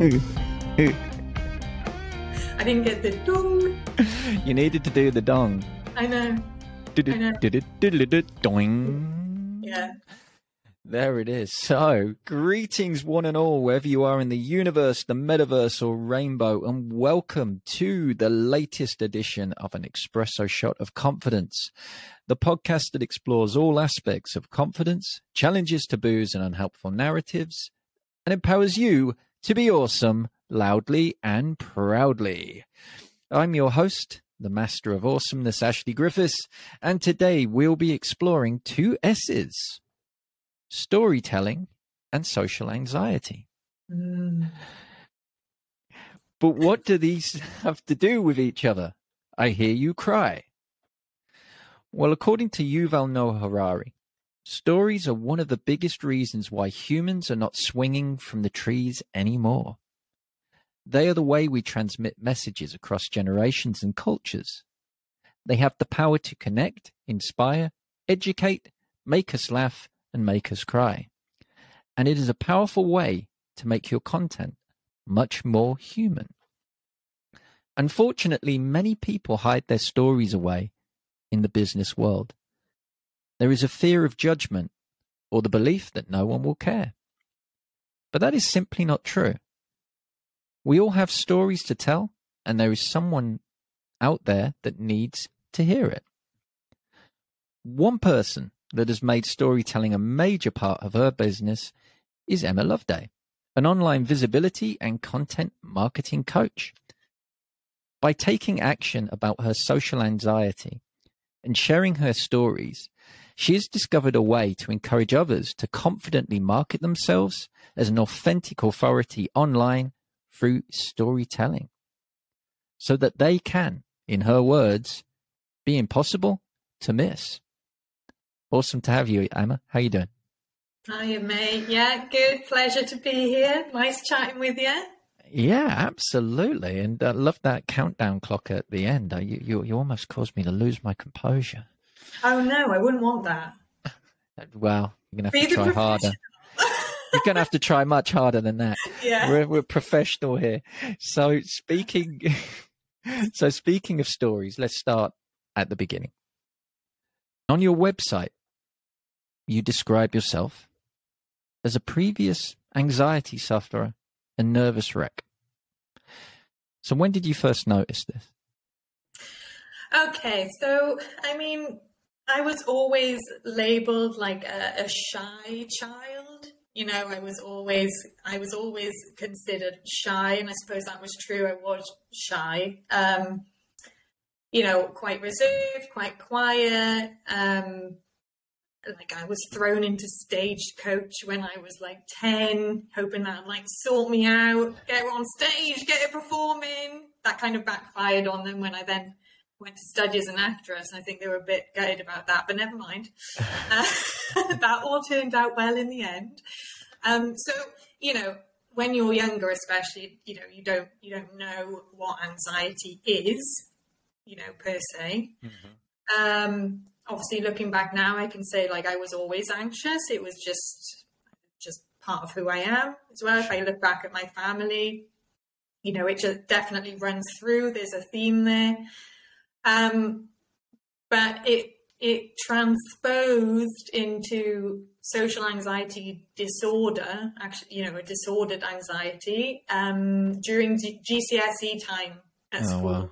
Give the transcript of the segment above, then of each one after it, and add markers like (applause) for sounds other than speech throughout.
I didn't get the dong. You needed to do the dong. I know. know. Doing. Yeah. There it is. So, greetings, one and all, wherever you are in the universe, the metaverse, or rainbow, and welcome to the latest edition of an Espresso Shot of Confidence, the podcast that explores all aspects of confidence, challenges taboos and unhelpful narratives, and empowers you to be awesome loudly and proudly. I'm your host, the master of awesomeness, Ashley Griffiths, and today we'll be exploring two S's storytelling and social anxiety. Mm. But what do these (laughs) have to do with each other? I hear you cry. Well, according to Yuval Noah Harari, stories are one of the biggest reasons why humans are not swinging from the trees anymore. They are the way we transmit messages across generations and cultures. They have the power to connect, inspire, educate, make us laugh, and make us cry. And it is a powerful way to make your content much more human. Unfortunately, many people hide their stories away in the business world. There is a fear of judgment or the belief that no one will care. But that is simply not true. We all have stories to tell, and there is someone out there that needs to hear it. One person that has made storytelling a major part of her business is Emma Loveday, an online visibility and content marketing coach. By taking action about her social anxiety and sharing her stories, she has discovered a way to encourage others to confidently market themselves as an authentic authority online through storytelling so that they can, in her words, be impossible to miss. Awesome to have you, Emma. How you doing? Hiya, mate. Yeah, good. Pleasure to be here. Nice chatting with you. Yeah, absolutely. And I love that countdown clock at the end. You, you, you almost caused me to lose my composure. Oh, no, I wouldn't want that. well, you're to have to try harder. you're to have to try much harder than that. (laughs) Yeah. We're, we're professional here. So, speaking. (laughs) so, speaking of stories, let's start at the beginning. On your website, you describe yourself as a previous anxiety sufferer and nervous wreck. So, when did you first notice this? Okay, so I mean, I was always labeled like a, a, shy child. You know, I was always I was always considered shy, and I suppose that was true. I was shy. Um, you know, quite reserved, quite quiet. Um, like I was thrown into Stagecoach when I was like 10, hoping that like sort me out, get on stage, get it performing. That kind of backfired on them when I then went to study as an actress. I think they were a bit gutted about that, but never mind. (laughs) Uh, (laughs) that all turned out well in the end. Um, so, you know, when you're younger, especially, you know, you don't you don't know what anxiety is, you know, per se. Mm-hmm. Um, obviously looking back now, I can say like I was always anxious. It was just just part of who I am as well. If I look back at my family, you know, it just definitely runs through. There's a theme there. Um, but it it transposed into social anxiety disorder, actually, you know, a disordered anxiety um, during G- GCSE time at oh, school. Wow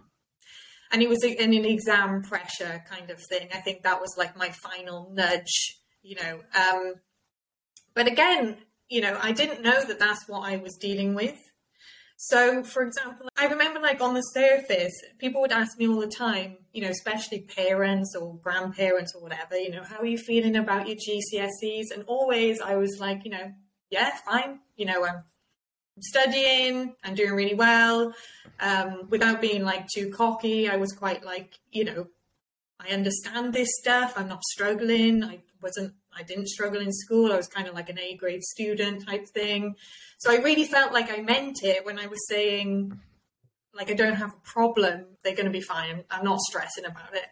and it was a, an, exam pressure kind of thing. I think that was like my final nudge, you know. Um, but again, you know, I didn't know that that's what I was dealing with. So, for example, I remember like on the surface, people would ask me all the time, you know, especially parents or grandparents or whatever, you know, how are you feeling about your GCSEs? And always I was like, you know, yeah, fine. You know, I'm studying, I'm doing really well. Um, without being like too cocky, I was quite like, you know, I understand this stuff. I'm not struggling. I wasn't, I didn't struggle in school. I was kind of like an A grade student type thing. So I really felt like I meant it when I was saying, like, I don't have a problem. They're going to be fine. I'm not stressing about it.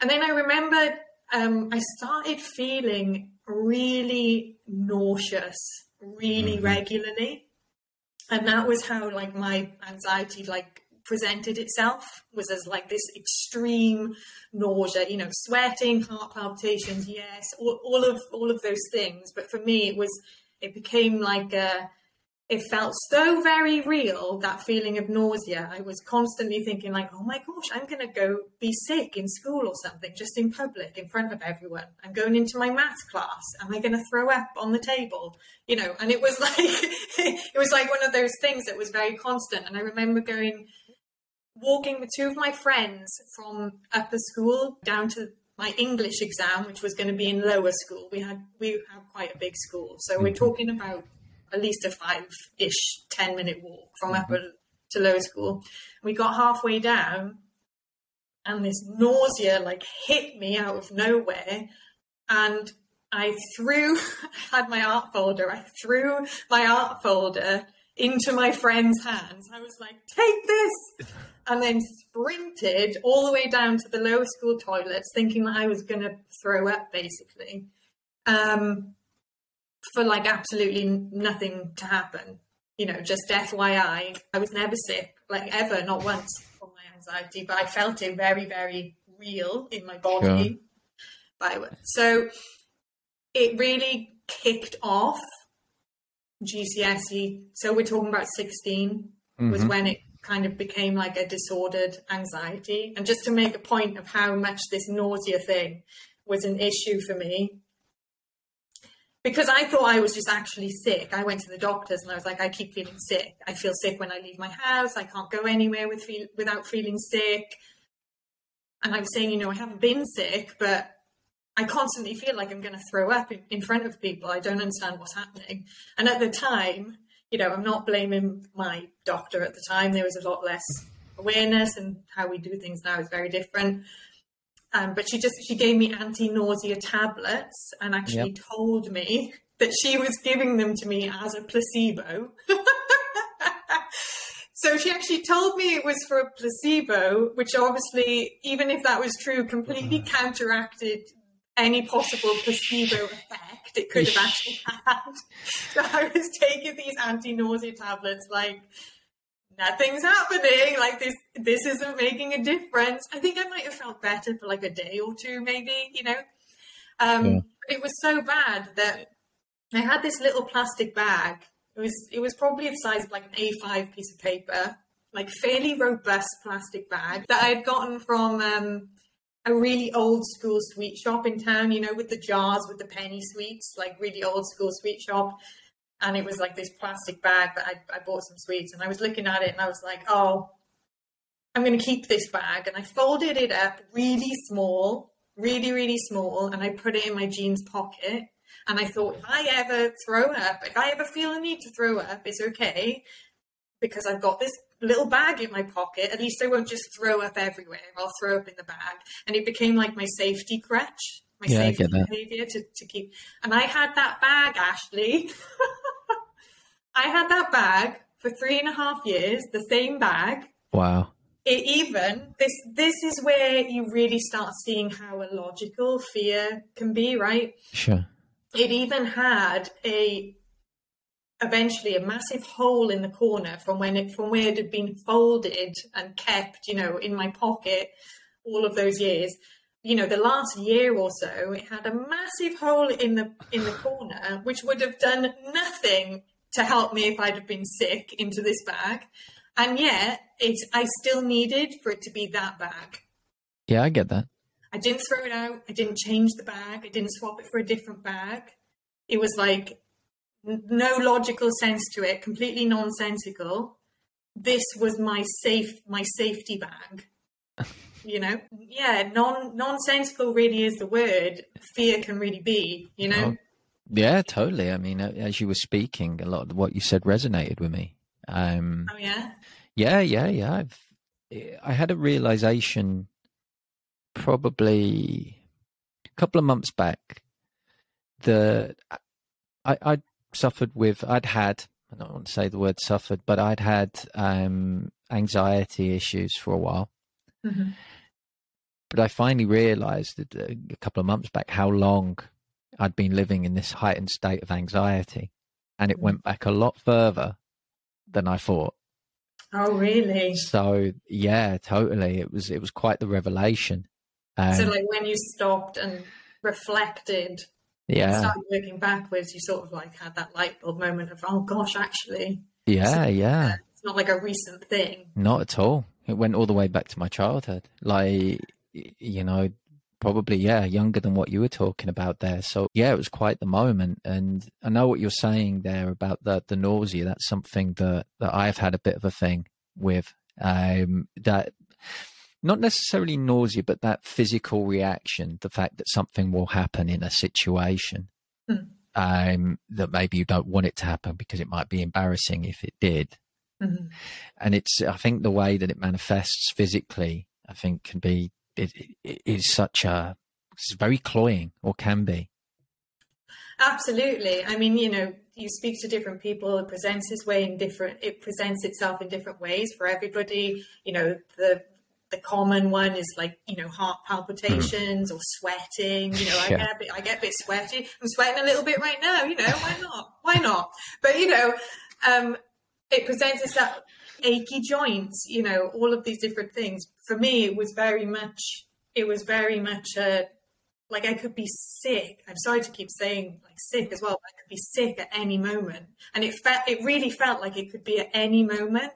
And then I remembered um, I started feeling really nauseous really mm-hmm. regularly. and that was how like my anxiety like presented itself was as like this extreme nausea you know sweating heart palpitations yes all, all of all of those things. But for me it was it became like a it felt so very real that feeling of nausea. I was constantly thinking like oh my gosh i'm going to go be sick in school or something just in public in front of everyone. I'm going into my math class. Am i going to throw up on the table? You know and it was (laughs) like it was like one of those things that was very constant. And i remember going walking with two of my friends from upper school down to my English exam, which was going to be in lower school. We had we have quite a big school, so mm-hmm. we're talking about at least a five-ish, ten-minute walk from mm-hmm. upper to lower school. We got halfway down, and this nausea like hit me out of nowhere, and I threw (laughs) had my art folder. I threw my art folder into my friend's hands. I was like, "Take this." (laughs) and then sprinted all the way down to the lower school toilets, thinking that I was going to throw up, basically, um, for like absolutely nothing to happen. You know, just FYI, I was never sick, like ever, not once from my anxiety, but I felt it very, very real in my body. Sure. So it really kicked off GCSE. So we're talking about 16 mm-hmm. was when it kind of became like a disordered anxiety. And just to make a point of how much this nausea thing was an issue for me, because I thought I was just actually sick. I went to the doctors and I was like, I keep feeling sick. I feel sick when I leave my house. I can't go anywhere with feel, without feeling sick. And I was saying, you know, I haven't been sick, but I constantly feel like I'm going to throw up in, in front of people. I don't understand what's happening. And at the time, you know, I'm not blaming my doctor at the time. There was a lot less awareness, and how we do things now is very different. Um, but she just she gave me anti-nausea tablets and actually yep. told me that she was giving them to me as a placebo. (laughs) so she actually told me it was for a placebo, which obviously, even if that was true, completely mm-hmm. counteracted any possible placebo effect it could have actually had. So I was taking these anti-nausea tablets like nothing's happening. Like this, this isn't making a difference. I think I might have felt better for like a day or two, maybe. You know, um, yeah. it was so bad that I had this little plastic bag. It was it was probably the size of like an A5 piece of paper, like fairly robust plastic bag that I had gotten from um, a really old school sweet shop in town, you know, with the jars with the penny sweets, like really old school sweet shop. And it was like this plastic bag that I, I bought some sweets and I was looking at it and I was like, oh, I'm going to keep this bag. And I folded it up really small, really, really small. And I put it in my jeans pocket. And I thought, if I ever throw up, if I ever feel a need to throw up, it's okay because I've got this little bag in my pocket. At least I won't just throw up everywhere. I'll throw up in the bag. And it became like my safety crutch, my yeah, safety behavior to, to keep. And I had that bag, Ashley. (laughs) I had that bag for three and a half years, the same bag. Wow. It even this this is where you really start seeing how illogical fear can be, right? Sure. It even had a eventually a massive hole in the corner from when it from where it had been folded and kept, you know, in my pocket all of those years. You know, the last year or so, it had a massive hole in the in the corner, which would have done nothing to help me if I'd have been sick into this bag. And yet, it's I still needed for it to be that bag. Yeah, I get that. I didn't throw it out. I didn't change the bag. I didn't swap it for a different bag. It was like no logical sense to it, completely nonsensical. This was my safe, my safety bag. (laughs) you know, yeah, non nonsensical really is the word. Fear can really be, you know. Oh, yeah, totally. I mean, as you were speaking, a lot of what you said resonated with me. Um, oh yeah. Yeah, yeah, yeah. I've I had a realization probably a couple of months back that I, I suffered with, I'd had, I don't want to say the word suffered, but I'd had um, anxiety issues for a while. Mm-hmm. But I finally realized that uh, a couple of months back how long I'd been living in this heightened state of anxiety. And it mm-hmm. went back a lot further than I thought. Oh, really? So yeah, totally. It was it was quite the revelation. Um, so like when you stopped and reflected, yeah, started working backwards, you sort of like had that light bulb moment of oh gosh, actually, yeah, yeah. It's not like a recent thing. Not at all. It went all the way back to my childhood. Like you know, probably yeah younger than what you were talking about there so yeah it was quite the moment and i know what you're saying there about the the nausea that's something that that i've had a bit of a thing with um that not necessarily nausea but that physical reaction the fact that something will happen in a situation mm. um that maybe you don't want it to happen because it might be embarrassing if it did mm-hmm. and it's i think the way that it manifests physically i think can be it, it is such a it's very cloying or can be absolutely i mean you know you speak to different people it presents its way in different it presents itself in different ways for everybody you know the the common one is like you know heart palpitations mm. or sweating you know I, yeah. get a bit, I get a bit sweaty i'm sweating a little bit right now you know why not why not but you know um it presents itself achy joints, you know, all of these different things. For me, it was very much, it was very much a, like I could be sick. I'm sorry to keep saying like sick as well. I could be sick at any moment, and it felt, it really felt like it could be at any moment.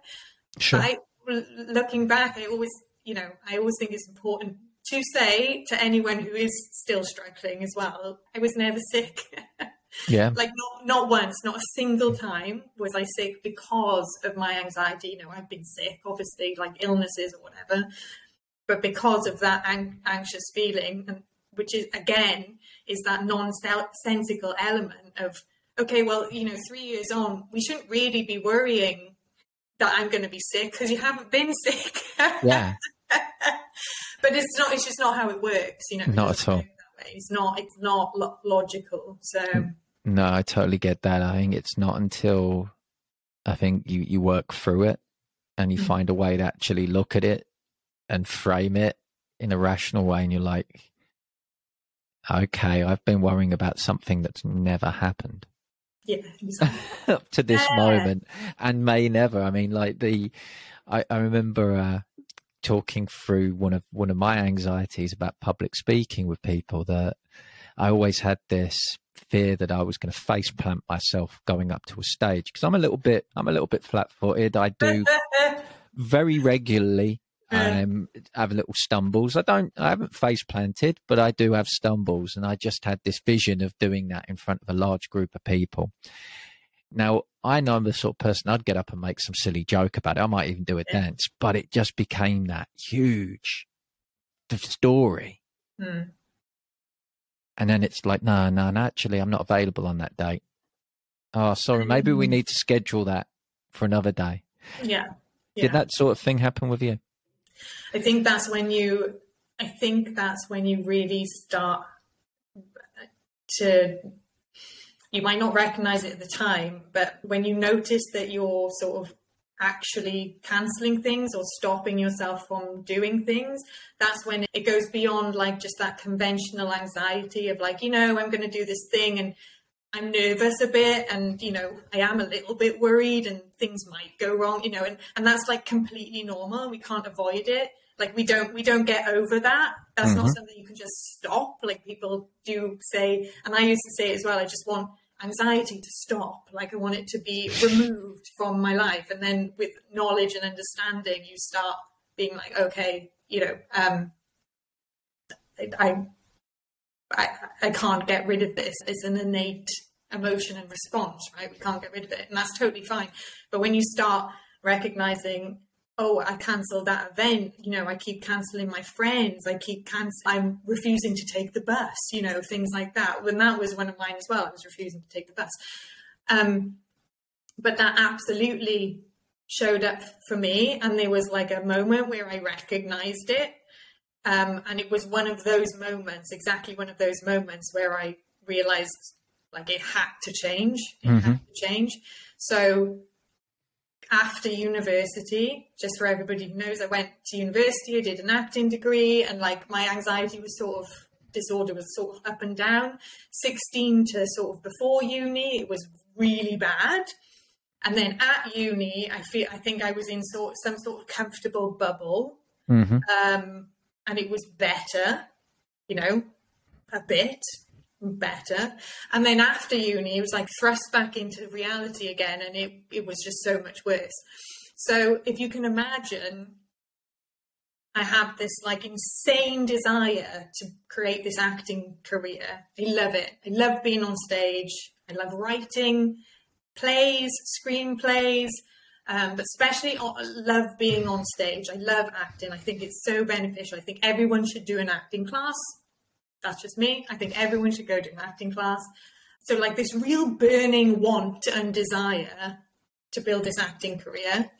Sure. I, looking back, I always, you know, I always think it's important to say to anyone who is still struggling as well, I was never sick. (laughs) Yeah. like not not once, not a single time was I sick because of my anxiety. You know, I've been sick, obviously, like illnesses or whatever, but because of that ang- anxious feeling, and which is again is that nonsensical element of okay, well, you know, three years on, we shouldn't really be worrying that I'm going to be sick because you haven't been sick. Yeah. (laughs) (laughs) but it's not. It's just not how it works. You know. Not at all. It's not. It's not lo- logical. So. No, I totally get that. I think it's not until I think you you work through it and you mm-hmm. find a way to actually look at it and frame it in a rational way, and you're like, okay, I've been worrying about something that's never happened. Yeah, exactly. (laughs) up to this yeah. moment and may never. I mean, like the, I, I remember uh, talking through one of one of my anxieties about public speaking with people that I always had this fear that I was going to face plant myself going up to a stage because I'm a little bit I'm a little bit flat footed. I do (laughs) very regularly um, have little stumbles. I don't I haven't face planted, but I do have stumbles, and I just had this vision of doing that in front of a large group of people. Now, I know I'm the sort of person I'd get up and make some silly joke about it. I might even do a yeah. dance, but it just became that huge story. Mm. And then it's like, no, no, no, actually, I'm not available on that date. Oh, sorry, maybe we hmm. need to schedule that for another day. Yeah. yeah. Did that sort of thing happen with you? I think that's when you, I think that's when you really start to you might not recognize it at the time, but when you notice that you're sort of actually canceling things or stopping yourself from doing things, that's when it goes beyond like just that conventional anxiety of like, you know, I'm going to do this thing and I'm nervous a bit and, you know, I am a little bit worried and things might go wrong, you know, and, and that's like completely normal. We can't avoid it. Like we don't, we don't get over that. That's mm-hmm. not something you can just stop. Like people do say, and I used to say as well, I just want anxiety to stop. Like I want it to be (laughs) removed from my life. And then with knowledge and understanding, you start being like, okay, you know, um, I, I, I can't get rid of this. It's an innate emotion and response, right? We can't get rid of it, and that's totally fine. But when you start recognizing oh, I cancelled that event. You know, I keep cancelling my friends. I keep cancel. I'm refusing to take the bus. You know, things like that. When that was one of mine as well, I was refusing to take the bus. Um, but that absolutely showed up for me, and there was like a moment where I recognized it, um, and it was one of those moments, exactly one of those moments where I realized like it had to change. It mm-hmm. had to change. So after university, just for everybody who knows, I went to university, I did an acting degree, and like my anxiety was sort of disorder was sort of up and down. 16 to sort of before uni, it was really bad. And then at uni, I feel I think I was in sort some sort of comfortable bubble, Mm-hmm. um, and it was better, you know, a bit better. And then after uni, it was like thrust back into reality again, and it it was just so much worse. So if you can imagine, I have this like insane desire to create this acting career. I love it. I love being on stage. I love writing plays, screenplays, um, but especially o- love being on stage. I love acting. I think it's so beneficial. I think everyone should do an acting class. That's just me. I think everyone should go to an acting class. So, like this real burning want and desire to build this acting career.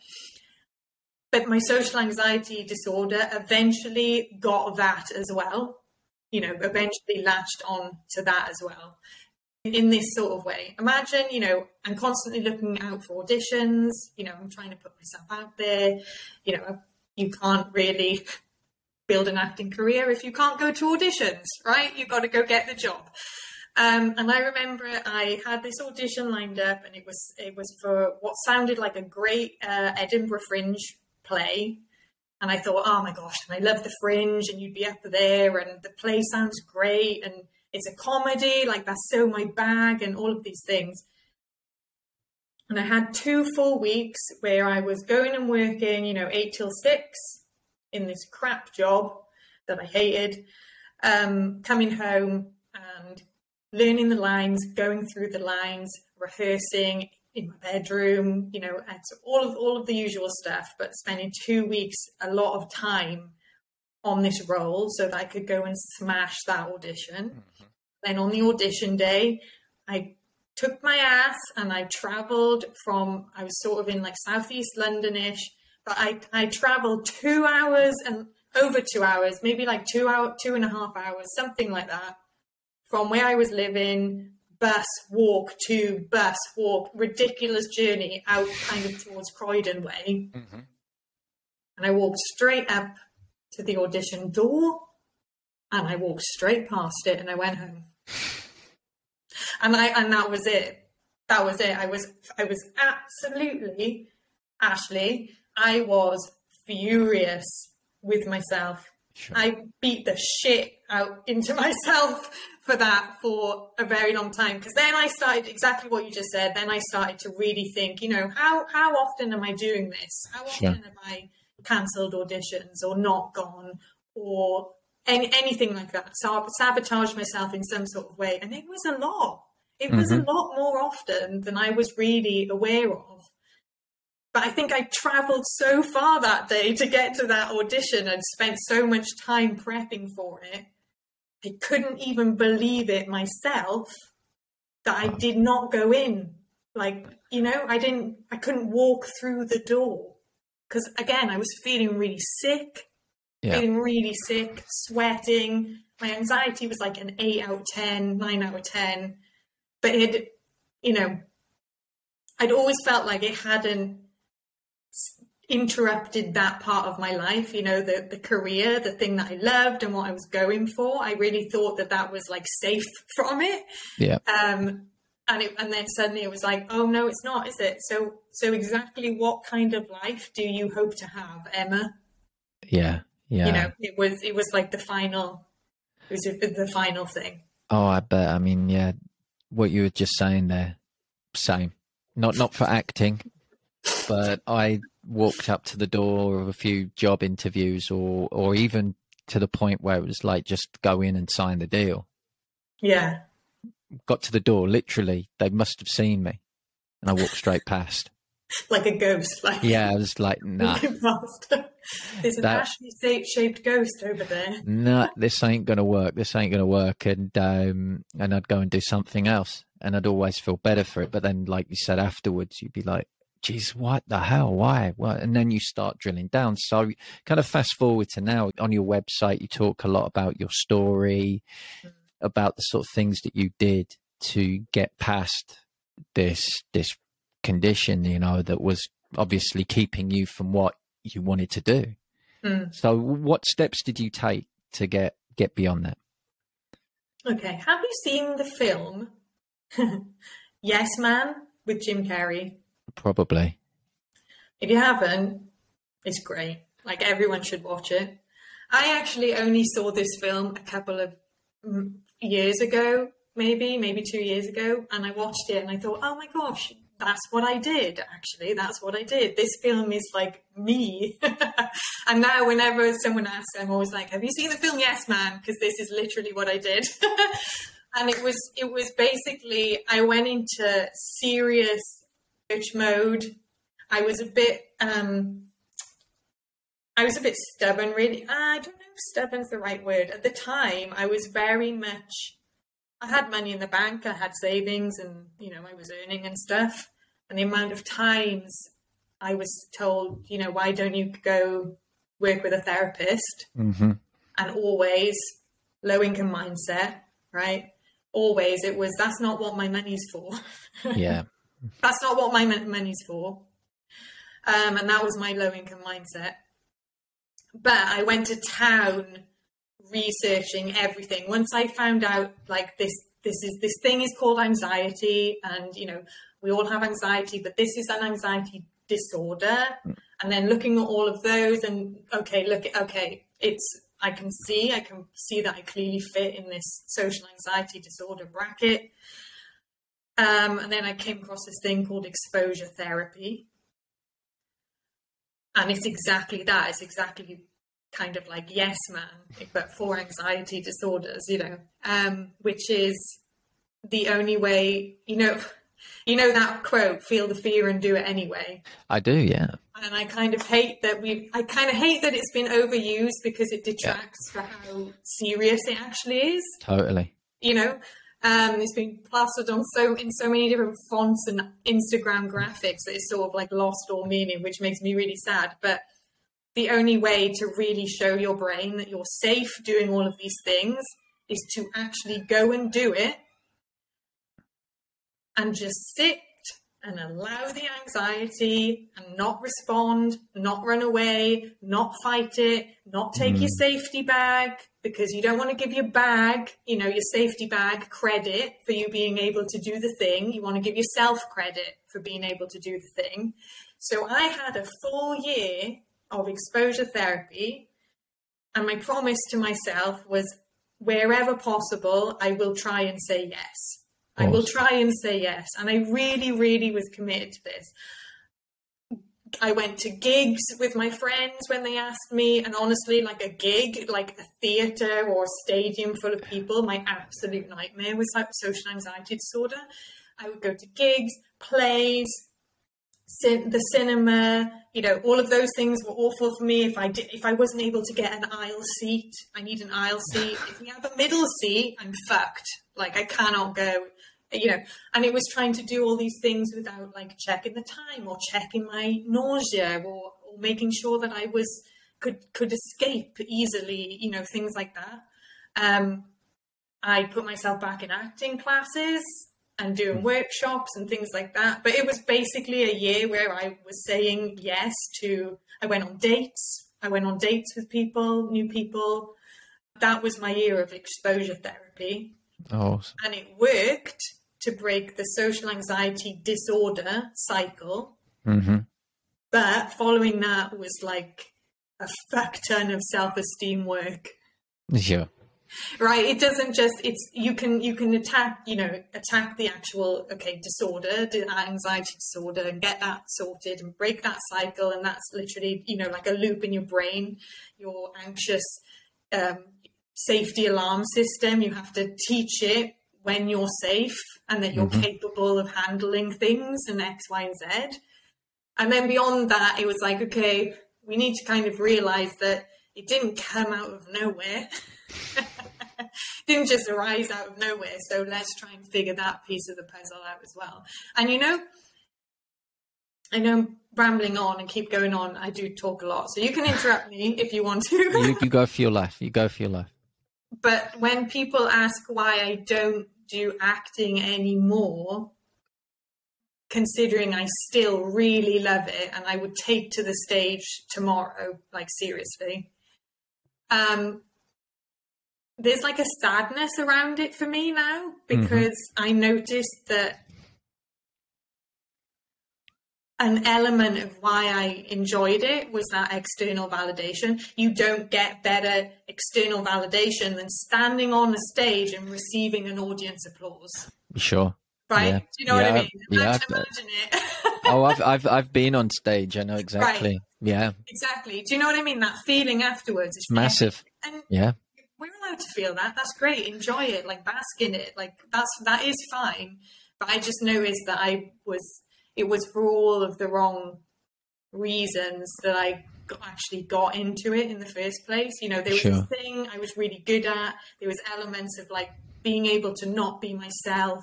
But my social anxiety disorder eventually got that as well. You know, eventually latched on to that as well in this sort of way. Imagine, you know, I'm constantly looking out for auditions, you know, I'm trying to put myself out there, you know, you can't really build an acting career if you can't go to auditions, right? You've got to go get the job. Um, and I remember I had this audition lined up, and it was it was for what sounded like a great uh, Edinburgh Fringe play. And I thought, oh my gosh, and I love the Fringe, and you'd be up there, and the play sounds great, and it's a comedy, like that's so my bag, and all of these things. And I had two full weeks where I was going and working, you know, eight till six in this crap job that I hated, um, coming home and learning the lines, going through the lines, rehearsing in my bedroom, you know, and all of all of the usual stuff, but spending two weeks, a lot of time on this role so that I could go and smash that audition. Then on the audition day, I took my ass and I traveled from I was sort of in like southeast Londonish, but I I traveled two hours and over two hours, maybe like two hour two and a half hours, something like that, from where I was living. Bus walk to bus walk, ridiculous journey out kind of towards Croydon way, Mm-hmm. and I walked straight up to the audition door, and I walked straight past it, and I went home (laughs) and I and that was it. That was it. I was I was absolutely Ashley. I was furious with myself. Sure. I beat the shit out into (laughs) myself for that for a very long time because then I started exactly what you just said. Then I started to really think, you know, how how often am I doing this? How often Sure. have I cancelled auditions or not gone or any, anything like that? So I sabotaged myself in some sort of way, and it was a lot. It was a mm-hmm. lot more often than I was really aware of. But I think I travelled so far that day to get to that audition and spent so much time prepping for it. I couldn't even believe it myself that I did not go in. Like, you know, I didn't, I couldn't walk through the door. Because again, I was feeling really sick, Yeah. feeling really sick, sweating. My anxiety was like an 8 out of 10, 9 out of 10. But it, you know, I'd always felt like it hadn't interrupted that part of my life, you know, the, the career, the thing that I loved and what I was going for. I really thought that that was like safe (laughs) from it. Yeah. Um, and it, and then suddenly it was like, oh no, it's not, is it? So, so exactly what kind of life do you hope to have, Emma? Yeah. Yeah. You know, it was, it was like the final, it was the final thing. Oh, I bet. I mean, yeah, what you were just saying there, same. Not not for acting, but I walked up to the door of a few job interviews, or or even to the point where it was like just go in and sign the deal. Yeah. Got to the door, literally, they must have seen me, and I walked straight past. (laughs) Like a ghost, like Yeah, I was like, (laughs) nah. (laughs) There's an That- shaped ghost over there. nah, this ain't gonna work. This ain't gonna work, and um, and I'd go and do something else, and I'd always feel better for it. But then, like you said afterwards, you'd be like, "Geez, what the hell? Why? What?" And then you start drilling down. So, kind of fast forward to now on your website, you talk a lot about your story, about the sort of things that you did to get past this this condition, you know, that was obviously keeping you from what you wanted to do. Mm. So, what steps did you take to get get beyond that? Okay, have you seen the film (laughs) Yes Man with Jim Carrey? Probably. If you haven't, it's great. Like everyone should watch it. I actually only saw this film a couple of mm, years ago, maybe, maybe two years ago, and I watched it and I thought, oh my gosh, that's what I did. Actually, that's what I did. This film is like me. (laughs) and now, whenever someone asks, I'm always like, "Have you seen the film? Yes, man, because this is literally what I did." (laughs) and it was it was basically I went into serious mode. I was a bit um I was a bit stubborn really. I don't know if stubborn's the right word. At the time I was very much I had money in the bank, I had savings and you know, I was earning and stuff. And the amount of times I was told, you know, why don't you go work with a therapist? Mm-hmm. And always low income mindset, right? always it was that's not what my money's for. (laughs) yeah. That's not what my money's for. Um, and that was my low income mindset. But I went to town researching everything. Once I found out like this this is this thing is called anxiety and you know we all have anxiety but this is an anxiety disorder mm. and then looking at all of those and okay look okay it's I can see, I can see that I clearly fit in this social anxiety disorder bracket. Um, and then I came across this thing called exposure therapy. And it's exactly that. It's exactly kind of like yes man, but for anxiety disorders, you know, um, which is the only way, you know, you know that quote, feel the fear and do it anyway. I do, yeah. And I kind of hate that we I kind of hate that it's been overused because it detracts yeah. for how serious it actually is. Totally. You know, um, it's been plastered on so in so many different fonts and Instagram graphics that it's sort of like lost all meaning, which makes me really sad. But the only way to really show your brain that you're safe doing all of these things is to actually go and do it and just sit and allow the anxiety and not respond, not run away, not fight it, not take mm. your safety bag because you don't want to give your bag, you know, your safety bag credit for you being able to do the thing. You want to give yourself credit for being able to do the thing. So I had a full year of exposure therapy, and my promise to myself was wherever possible, I will try and say yes. I will try and say yes. And I really, really was committed to this. I went to gigs with my friends when they asked me, and honestly, like a gig, like a theatre or a stadium full of people, my absolute nightmare was like social anxiety disorder. I would go to gigs, plays, cin- the cinema, you know, all of those things were awful for me. If I did, if I wasn't able to get an aisle seat, I need an aisle seat. If we have a middle seat, I'm fucked. Like I cannot go you know, and it was trying to do all these things without like checking the time or checking my nausea or, or making sure that I was could could escape easily, you know, things like that. Um, I put myself back in acting classes and doing hmm. workshops and things like that. But it was basically a year where I was saying yes to. I went on dates. I went on dates with people, new people. That was my year of exposure therapy. Oh, and it worked to break the social anxiety disorder cycle. Mm-hmm. But following that was like a fuck ton of self esteem work. Yeah. Right. It doesn't just it's you can you can attack, you know, attack the actual okay, disorder, the anxiety disorder and get that sorted and break that cycle and that's literally, you know, like a loop in your brain, your anxious um, safety alarm system. You have to teach it when you're safe and that you're mm-hmm. capable of handling things and X, Y, and Z. And then beyond that, it was like, okay, we need to kind of realize that it didn't come out of nowhere. It (laughs) didn't just arise out of nowhere. So let's try and figure that piece of the puzzle out as well. And you know, I know I'm rambling on and keep going on. I do talk a lot, so you can interrupt me (laughs) if you want to. you, you go for your life. You go for your life. But when people ask why I don't do acting anymore, considering I still really love it and I would take to the stage tomorrow, like seriously. Um, there's like a sadness around it for me now mm-hmm. because mm-hmm. I noticed that an element of why I enjoyed it was that external validation. You don't get better external validation than standing on a stage and receiving an audience applause. Sure. Right? Yeah. Do you know Yeah, what I mean? Yeah. Imagine it. (laughs) oh, I've, I've I've been on stage. I know exactly. Yeah, exactly. Do you know what I mean? That feeling afterwards is it's massive. And Yeah, we're allowed to feel that. That's great. Enjoy it. Like bask in it. Like that's that is fine. But I just noticed that I was it was for all of the wrong reasons that I actually got into it in the first place. You know, there was Sure. this thing I was really good at. There was elements of like being able to not be myself,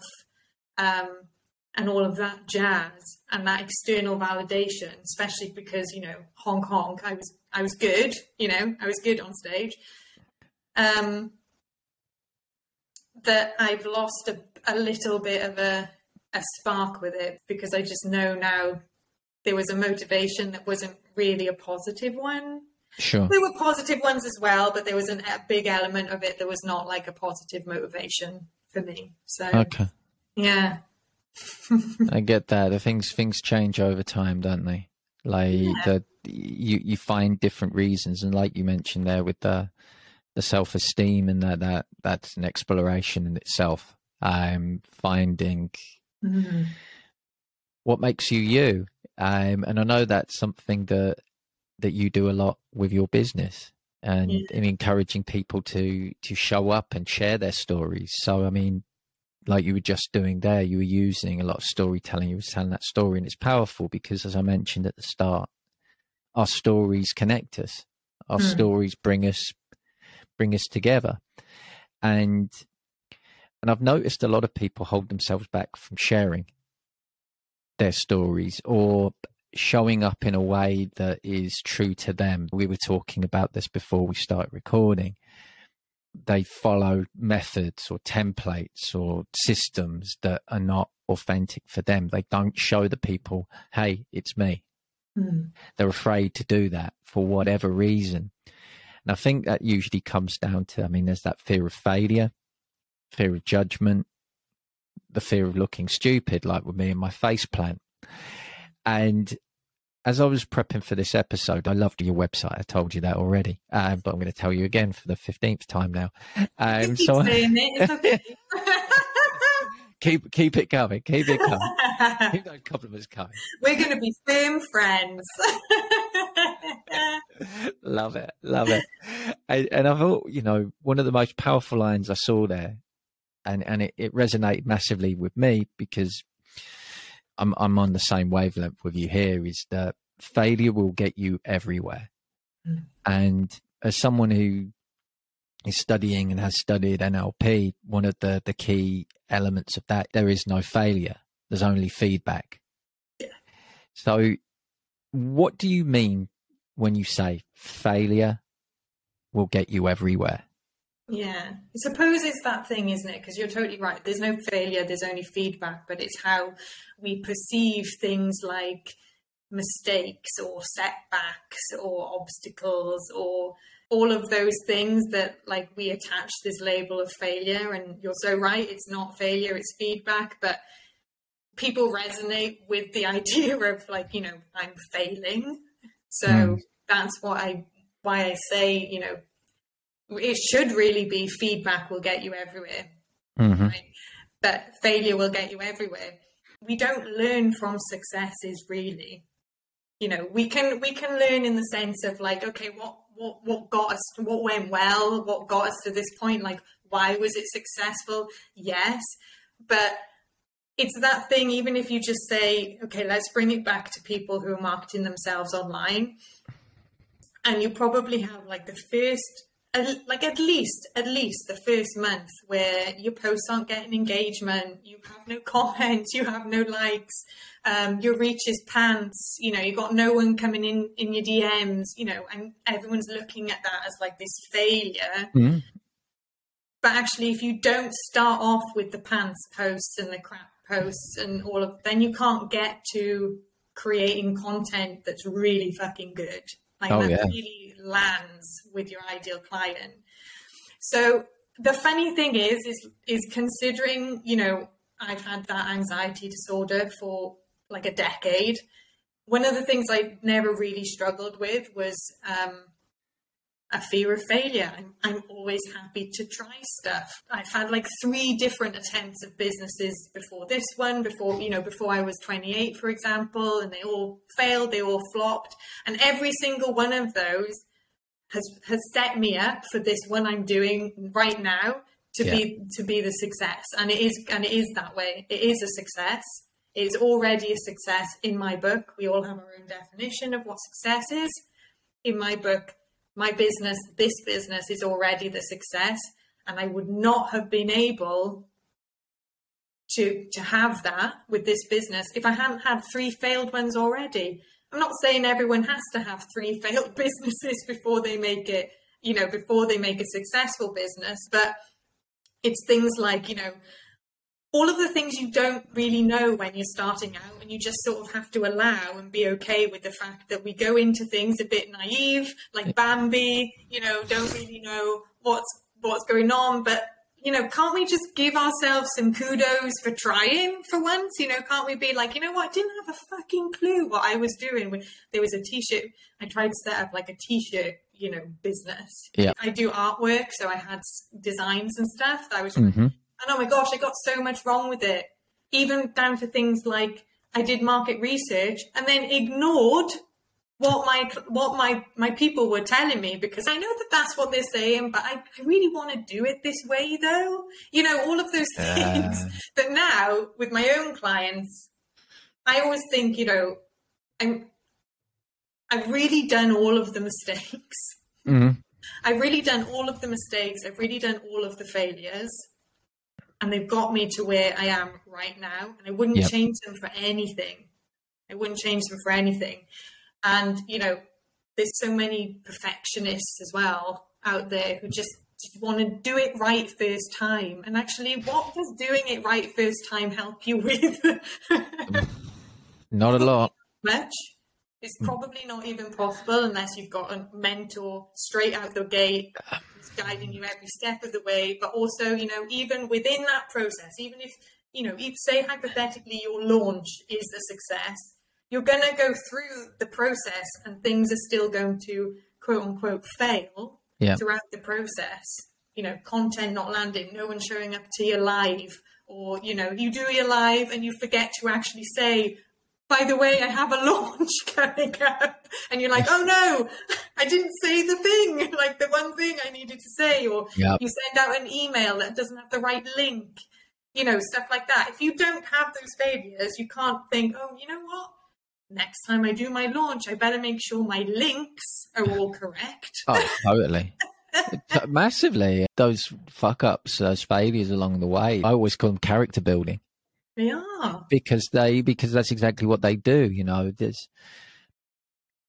um, and all of that jazz and that external validation, especially because you know honk honk. I was I was good. You know, I was good on stage. Um, that I've lost a, a little bit of a a spark with it because I just know now there was a motivation that wasn't really a positive one. sure. There were positive ones as well, but there was an, a big element of it that was not like a positive motivation for me. So Okay, yeah, (laughs) I get that. The things things change over time, don't they? Like Yeah. the you you find different reasons, and like you mentioned there with the the self esteem and that that that's an exploration in itself. Um, finding Mhm. what makes you you, um, and I know that's something that that you do a lot with your business. And, Yeah. and encouraging people to to show up and share their stories. So I mean, like you were just doing there, you were using a lot of storytelling. You were telling that story, and it's powerful because, as I mentioned at the start, our stories connect us. Our Hmm. stories bring us bring us together, and and I've noticed a lot of people hold themselves back from sharing their stories or showing up in a way that is true to them. We were talking about this before we started recording. They follow methods or templates or systems that are not authentic for them. They don't show the people, hey, it's me. Mm. They're afraid to do that for whatever reason. And I think that usually comes down to, I mean, there's that fear of failure, fear of judgment, the fear of looking stupid, like with me and my face plant. And as I was prepping for this episode, I loved your website. I told you that already, um, but I'm going to tell you again for the fifteenth time now. Um, Keep so saying it. Okay. (laughs) keep keep it coming, keep it coming, (laughs) keep those compliments coming. We're going to be firm friends. (laughs) love it, love it. And, and I thought, you know, one of the most powerful lines I saw there, and and it, it resonated massively with me because I'm I'm on the same wavelength with you here. Is that failure will get you everywhere, Mm. and as someone who is studying and has studied NLP, one of the the key elements of that there is no failure. There's only feedback. Yeah. So, what do you mean when you say failure will get you everywhere? Yeah, I suppose it's that thing, isn't it? Because you're totally right. There's no failure, there's only feedback, but it's how we perceive things like mistakes or setbacks or obstacles or all of those things that like we attach this label of failure and you're so right it's not failure it's feedback but people resonate with the (laughs) idea of like you know i'm failing so Mm. that's what i why i say you know it should really be feedback will get you everywhere Mm-hmm. right? but failure will get you everywhere we don't learn from successes really you know we can we can learn in the sense of like okay what what what got us what went well what got us to this point like why was it successful yes but it's that thing even if you just say okay let's bring it back to people who are marketing themselves online and you probably have like the first at- like at least at least the first month where your posts aren't getting engagement you have no (laughs) comments you have no likes um, your reach is pants you know you've got no one coming in in your dms you know and everyone's looking at that as like this failure Mm-hmm. but actually if you don't start off with the pants posts and the crap posts and all of then you can't get to creating content that's really fucking good like Oh, that yeah. really lands with your ideal client so the funny thing is is is considering you know i've had that anxiety disorder for like a decade one of the things I never really struggled with was um, a fear of failure. I'm, I'm always happy to try stuff. I've had like three different attempts of businesses before this one, before, you know, before I was 28, for example, and they all failed, they all flopped. And every single one of those has, has set me up for this one I'm doing right now to yeah. be, to be the success. And it is, and it is that way. It is a success. It's already a success in my book. We all have our own definition of what success is. In my book, my business, this business is already the success. And I would not have been able to to have that with this business if I hadn't had three failed ones already. I'm not saying everyone has to have three failed (laughs) businesses before they make it, you know, before they make a successful business, but it's things like, you know, all of the things you don't really know when you're starting out and you just sort of have to allow and be okay with the fact that we go into things a bit naive like bambi you know don't really know what's what's going on but you know can't we just give ourselves some kudos for trying for once? You know can't we be like you know what? I didn't have a fucking clue what i was doing when there was a t-shirt. I tried to set up like a t-shirt you know business. Yeah. I do artwork so i had designs and stuff that i was mm-hmm. And oh my gosh, I got so much wrong with it. Even down to things like I did market research and then ignored what my what my my people were telling me because I know that that's what they're saying, but I, I really want to do it this way though. You know, all of those things. Uh... But now with my own clients, I always think, you know, I'm I've really done all of the mistakes. Mm-hmm. I've really done all of the mistakes. I've really done all of the failures and they've got me to where I am right now. And I wouldn't yep. change them for anything. I wouldn't change them for anything. And, you know, there's so many perfectionists as well out there who just, want to do it right first time. And actually, what does doing it right first time help you with? (laughs) Not a lot. Much. It's hmm. probably not even possible unless you've got a mentor straight out the gate guiding you every step of the way, but also, you know, even within that process, even if, you know, say hypothetically your launch is a success, you're going to go through the process and things are still going to quote unquote fail yeah. throughout the process. You know, content not landing, no one showing up to your live, or, you know, you do your live and you forget to actually say, by the way, I have a (laughs) launch coming up. And you're like, oh no, (laughs) I didn't say the thing, (laughs) like the one thing I needed to say. Or yep. you send out an email that doesn't have the right link, you know, stuff like that. If you don't have those failures, you can't think, oh, you know what? Next time I do my launch, I better make sure my links are all correct. Oh, totally. (laughs) Massively. Those fuck ups, those failures along the way, I always call them character building they are because they because that's exactly what they do. You know, there's,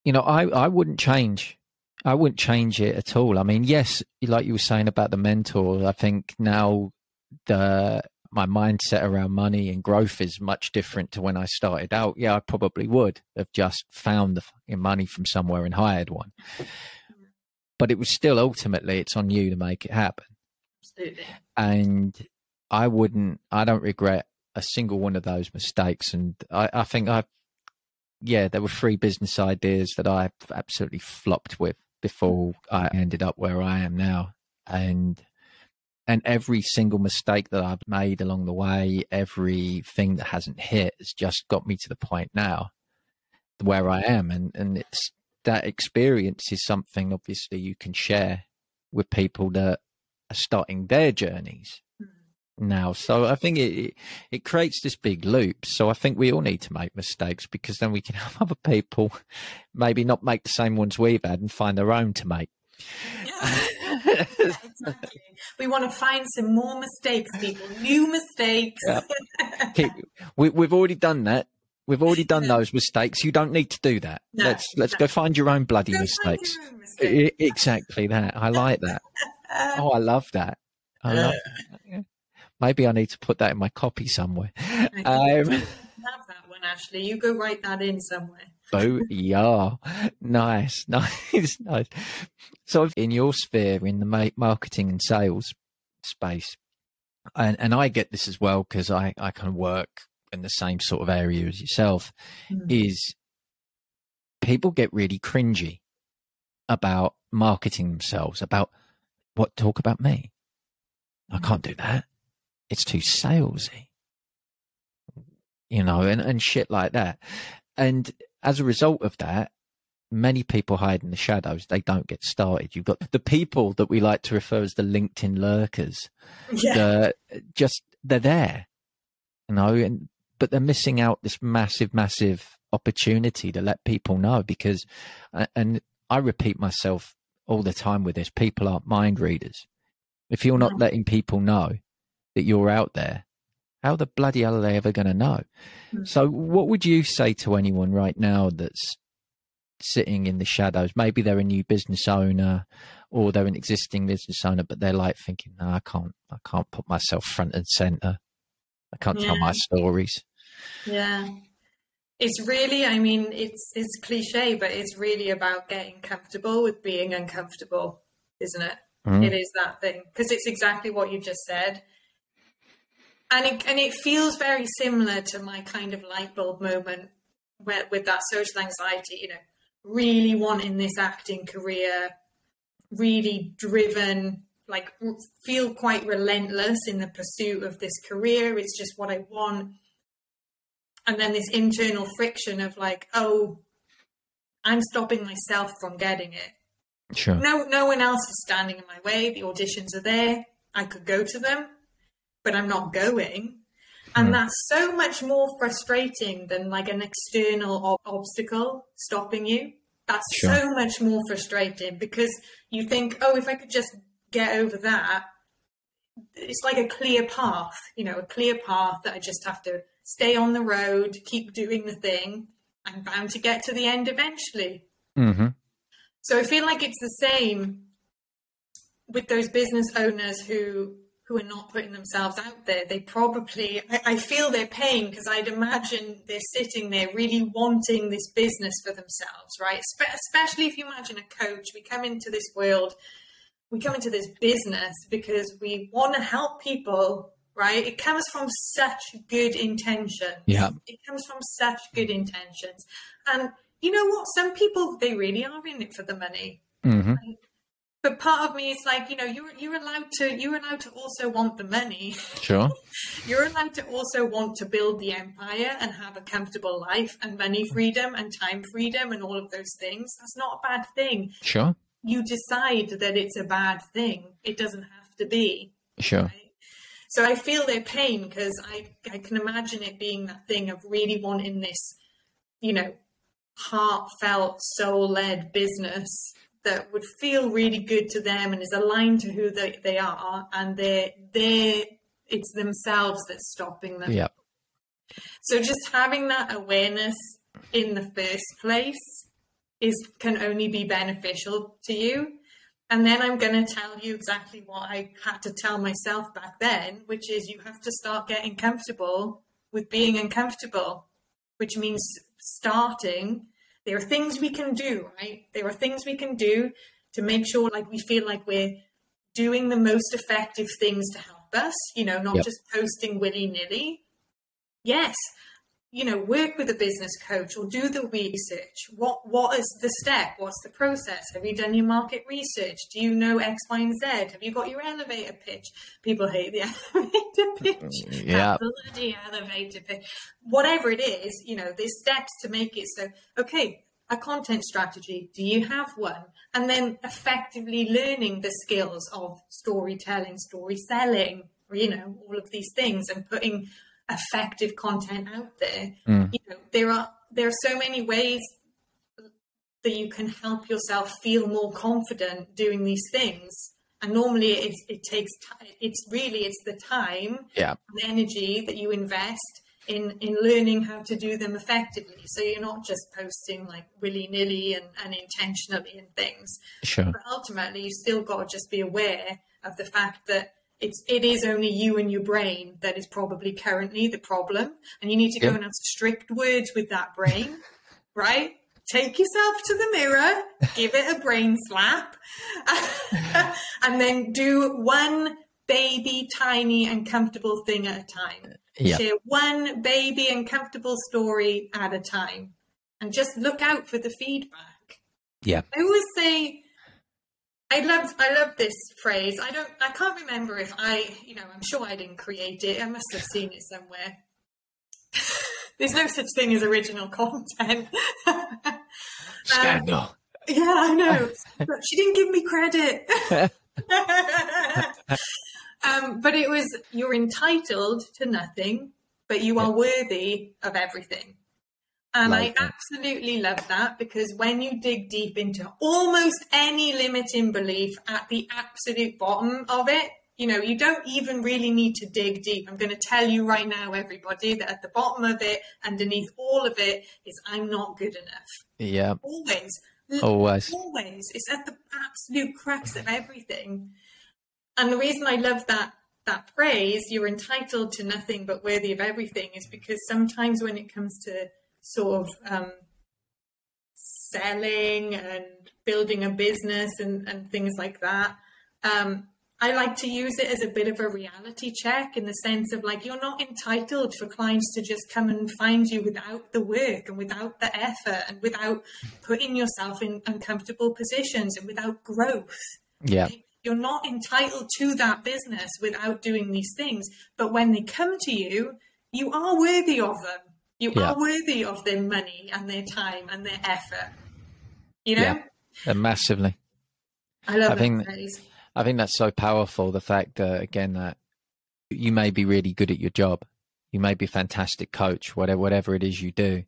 you know, I I wouldn't change. I wouldn't change it at all. I mean, yes, like you were saying about the mentor, I think now the my mindset around money and growth is much different to when I started out. Yeah, I probably would have just found the money from somewhere and hired one. Mm. But it was still ultimately it's on you to make it happen. Absolutely. And I wouldn't I don't regret a single one of those mistakes. And I, I think I, yeah, there were three business ideas that I absolutely flopped with before I ended up where I am now. And and every single mistake that I've made along the way, everything that hasn't hit has just got me to the point now where I am. And and it's that experience is something obviously you can share with people that are starting their journeys mm-hmm. now. So I think it it creates this big loop. So I think we all need to make mistakes because then we can help (laughs) other people maybe not make the same ones we've had and find their own to make. Yeah. (laughs) exactly. We want to find some more mistakes, people. New mistakes. Yeah. (laughs) we, we've already done that. We've already done those mistakes. You don't need to do that. No, let's let's no. go find your own bloody go mistakes. mistakes. Exactly that. I like that. (laughs) oh, I love that. I love that. Maybe I need to put that in my copy somewhere. Um, (laughs) have that one, Ashley. You go write that in somewhere. Oh yeah, nice, (laughs) nice, nice. So, in your sphere, in the marketing and sales space, and and I get this as well because I I kind of work in the same sort of area as yourself. Mm. Is people get really cringy about marketing themselves, about what talk about me. I can't do that. It's too salesy. You know, and, and shit like that. And as a result of that, many people hide in the shadows. They don't get started. You've got the people that we like to refer as the LinkedIn lurkers. (laughs) Yeah. Just they're there, you know, and but they're missing out this massive, massive opportunity to let people know because, and I repeat myself all the time with this: people aren't mind readers. If you're not letting people know that you're out there, how the bloody hell are they ever going to know? Mm-hmm. So, what would you say to anyone right now that's sitting in the shadows. Maybe they're a new business owner or they're an existing business owner, but they're like thinking, no, I can't, I can't put myself front and center. I can't yeah. tell my stories. Yeah. It's really, I mean, it's, it's cliche, but it's really about getting comfortable with being uncomfortable, isn't it? Mm. It is that thing. Cause it's exactly what you just said. And it, and it feels very similar to my kind of light bulb moment where, with that social anxiety, you know, really wanting this acting career, really driven, like feel quite relentless in the pursuit of this career. It's just what I want. And then this internal friction of like, oh, I'm stopping myself from getting it. Sure. No, no one else is standing in my way. The auditions are there. I could go to them, but I'm not going. And hmm. that's so much more frustrating than like an external ob- obstacle stopping you. That's sure. so much more frustrating because you think, oh, if I could just get over that, it's like a clear path, you know, a clear path that I just have to stay on the road, keep doing the thing. I'm bound to get to the end eventually. Mm-hmm. So I feel like it's the same with those business owners who who are not putting themselves out there, they probably, I, I feel their pain because I'd imagine they're sitting there really wanting this business for themselves, right? Spe- especially if you imagine a coach, we come into this world, we come into this business because we want to help people, right? It comes from such good intentions. Yeah. It comes from such good intentions. And you know what? Some people, they really are in it for the money. Mm-hmm but part of me is like you know you're you're allowed to you're allowed to also want the money. Sure. (laughs) You're allowed to also want to build the empire and have a comfortable life and money freedom and time freedom and all of those things. That's not a bad thing. Sure. You decide that it's a bad thing. It doesn't have to be. Sure. Right? so i feel their pain because i i can imagine it being that thing of really wanting this you know heartfelt soul-led business that would feel really good to them and is aligned to who they, they are and they're they it's themselves that's stopping them. Yeah. So just having that awareness in the first place is can only be beneficial to you. And then i'm going to tell you exactly what i had to tell myself back then which is you have to start getting comfortable with being uncomfortable which means starting there are things we can do, right? There are things we can do to make sure like we feel like we're doing the most effective things to help us, you know, not yep. just posting willy nilly. Yes, you know, work with a business coach or do the research. What what is the step? What's the process? Have you done your market research? Do you know X, Y, and Z? Have you got your elevator pitch? People hate the (laughs) elevator pitch. Mm, yeah. Bloody elevator pitch. Whatever it is, you know, there's steps to make it so okay, a content strategy. Do you have one? And then effectively learning the skills of storytelling, story selling, you know, all of these things and putting effective content out there. Mm. You know, there are there are so many ways that you can help yourself feel more confident doing these things. And normally, it, it takes t- it's really it's the time, yeah. and energy that you invest in in learning how to do them effectively. So you're not just posting like willy nilly and, and intentionally and things. Sure. But ultimately, you still got to just be aware of the fact that it's it is only you and your brain that is probably currently the problem and you need to go and have strict words with that brain (laughs) right take yourself to the mirror give it a brain slap (laughs) and then do one baby tiny and comfortable thing at a time yeah. share one baby and comfortable story at a time and just look out for the feedback. Yeah. I always say I love I love this phrase. I don't I can't remember if I you know, I'm sure I didn't create it. I must have seen it somewhere. (laughs) There's no such thing as original (laughs) content. (laughs) Scandal. Um, yeah, I know. but she didn't give me credit. um, but it was you're entitled to nothing, but you are worthy of everything. And like I absolutely love that because when you dig deep into almost any limiting belief at the absolute bottom of it, you know, you don't even really need to dig deep. I'm going to tell you right now, everybody, that at the bottom of it, underneath all of it, is I'm not good enough. Yeah. Always. Always. Always. It's at the absolute crux of everything. And the reason I love that that phrase, you're entitled to nothing but worthy of everything, is because sometimes when it comes to sort of um, selling and building a business and, and things like that. Um, I like to use it as a bit of a reality check in the sense of like you're not entitled for clients to just come and find you without the work and without the effort and without putting yourself in uncomfortable positions and without growth. Yeah. You're not entitled to that business without doing these things. But when they come to you, you are worthy of them. You yeah. are worthy of their money and their time and their effort. You know? Yeah, uh, massively. I love I think, phrase. I think that's so powerful. The fact that, again, that you may be really good at your job. You may be a fantastic coach, whatever, whatever it is you do.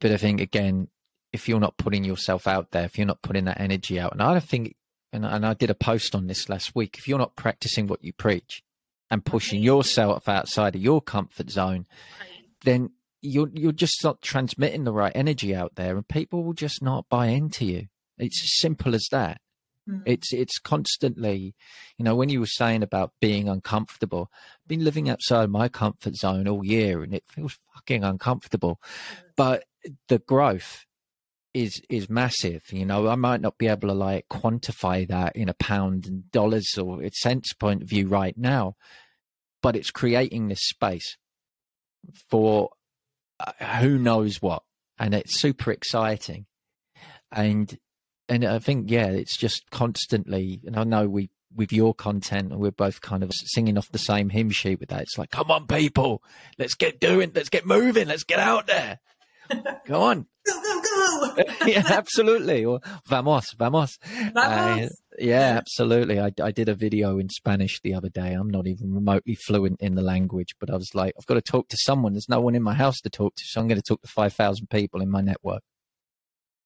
But I think, again, if you're not putting yourself out there, if you're not putting that energy out, and I don't think, and, and I did a post on this last week, if you're not practicing what you preach and pushing yourself outside of your comfort zone, right then you're you're just not transmitting the right energy out there, and people will just not buy into you. It's as simple as that. Mm. It's it's constantly, you know, when you were saying about being uncomfortable, I've been living outside my comfort zone all year, and it feels fucking uncomfortable. Mm. But the growth is is massive. You know, I might not be able to like quantify that in a pound and dollars or cents point of view right now, but it's creating this space for uh, who knows what, and it's super exciting. And and I think yeah, it's just constantly. And I know we with your content, and we're both kind of singing off the same hymn sheet with that. It's like, come on, people, let's get doing, let's get moving, let's get out there. (laughs) Go on. Go, go, go. (laughs) yeah, absolutely. Or vamos, vamos. vamos. Uh, yeah, absolutely. I, I did a video in Spanish the other day. I'm not even remotely fluent in the language, but I was like, I've got to talk to someone. There's no one in my house to talk to, so I'm going to talk to 5,000 people in my network.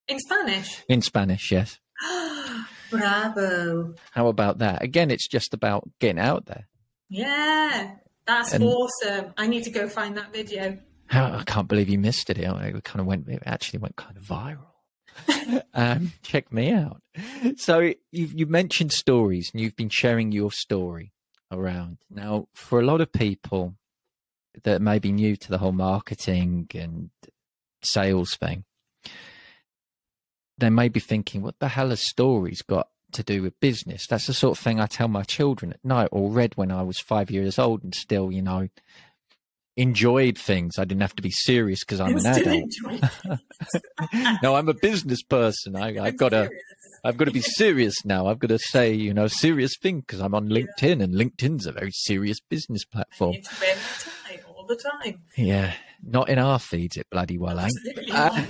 In Spanish? In Spanish, yes. (gasps) Bravo. How about that? Again, it's just about getting out there. Yeah, that's and, awesome. I need to go find that video. I can't believe you missed it. It kind of went, it actually went kind of viral. (laughs) um, check me out. So you've you mentioned stories, and you've been sharing your story around. Now, for a lot of people that may be new to the whole marketing and sales thing, they may be thinking, "What the hell has stories got to do with business?" That's the sort of thing I tell my children at night, or read when I was five years old, and still, you know, enjoyed things. I didn't have to be serious because I'm an adult. (laughs) no, I'm a business person. I, have got to, I've got to be serious now. I've got to say, you know, serious thing because I'm on LinkedIn, and LinkedIn's a very serious business platform. All the time. Yeah, not in our feeds, it bloody well ain't. Uh,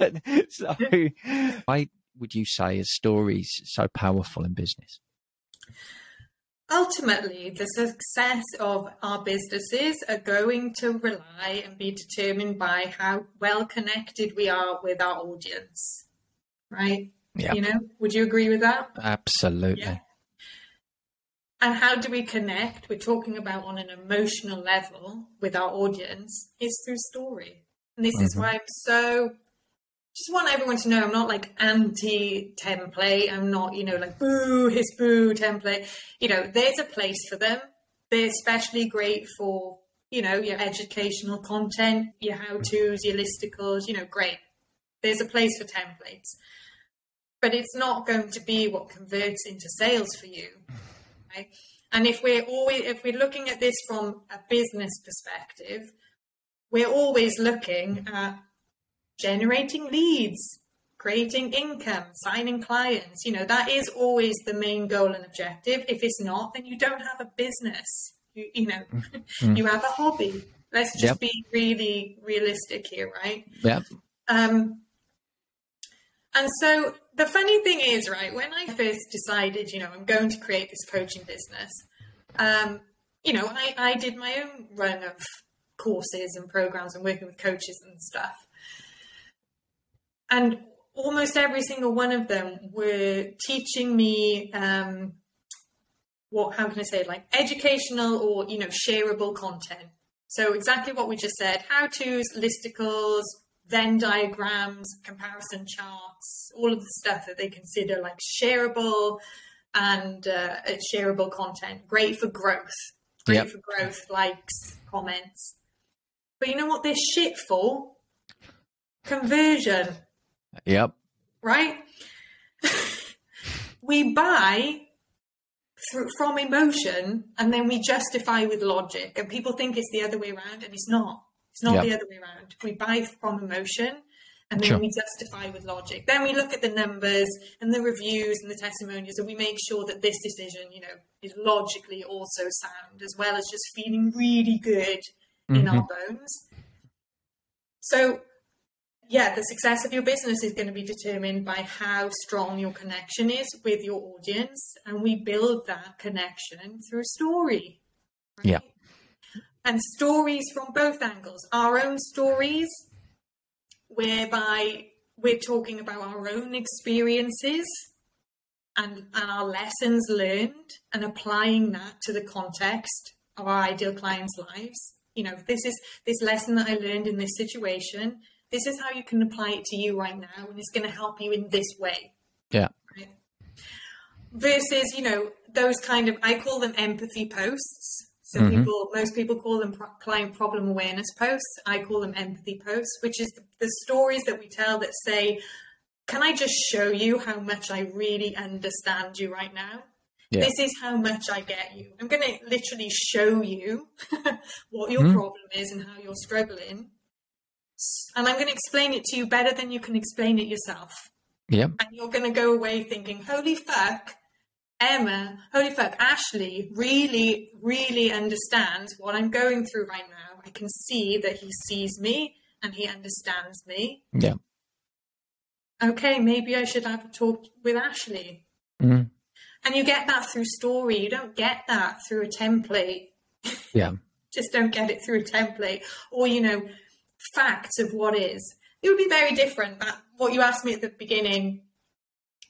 (laughs) so, why would you say is stories so powerful in business? Ultimately, the success of our businesses are going to rely and be determined by how well connected we are with our audience. Right? Yeah. You know, would you agree with that? Absolutely. Yeah. And how do we connect? We're talking about on an emotional level with our audience is through story. And this mm-hmm. is why I'm so just want everyone to know I'm not like anti template. I'm not, you know, like boo, his boo template. You know, there's a place for them. They're especially great for, you know, your educational content, your how to's, your listicles, you know, great. There's a place for templates. But it's not going to be what converts into sales for you. Right? And if we're always if we're looking at this from a business perspective, we're always looking at generating leads, creating income, signing clients. You know, that is always the main goal and objective. If it's not, then you don't have a business. You, you know, mm-hmm. (laughs) you have a hobby. Let's just yep. be really realistic here, right? Yeah. Um, and so the funny thing is, right, when I first decided, you know, I'm going to create this coaching business, um, you know, I, I did my own run of courses and programs and working with coaches and stuff. And almost every single one of them were teaching me um, what, how can I say, it? like educational or, you know, shareable content. So exactly what we just said, how-tos, listicles, Venn diagrams, comparison charts, all of the stuff that they consider like shareable and uh, shareable content. Great for growth. Great yep. for growth, likes, comments. But you know what they're shit for? Conversion. Yep. Right? (laughs) we buy through, from emotion and then we justify with logic. And people think it's the other way around, and it's not. It's not yep. the other way around. We buy from emotion and then sure. we justify with logic. Then we look at the numbers and the reviews and the testimonials and we make sure that this decision, you know, is logically also sound as well as just feeling really good mm-hmm. in our bones. So yeah, the success of your business is going to be determined by how strong your connection is with your audience. And we build that connection through story. Right? Yeah. And stories from both angles our own stories, whereby we're talking about our own experiences and, and our lessons learned and applying that to the context of our ideal clients' lives. You know, this is this lesson that I learned in this situation this is how you can apply it to you right now, and it's going to help you in this way. Yeah. Right? Versus, you know, those kind of I call them empathy posts. So mm-hmm. people, most people call them pro- client problem awareness posts. I call them empathy posts, which is the, the stories that we tell that say, "Can I just show you how much I really understand you right now?" Yeah. This is how much I get you. I'm going to literally show you (laughs) what your mm-hmm. problem is and how you're struggling and I'm going to explain it to you better than you can explain it yourself. Yeah. And you're going to go away thinking, holy fuck, Emma, holy fuck, Ashley really, really understands what I'm going through right now. I can see that he sees me and he understands me. Yeah. Okay, maybe I should have a talk with Ashley. Mm. And you get that through story. You don't get that through a template. Yeah. (laughs) Just don't get it through a template. Or, you know, facts of what is. It would be very different. That what you asked me at the beginning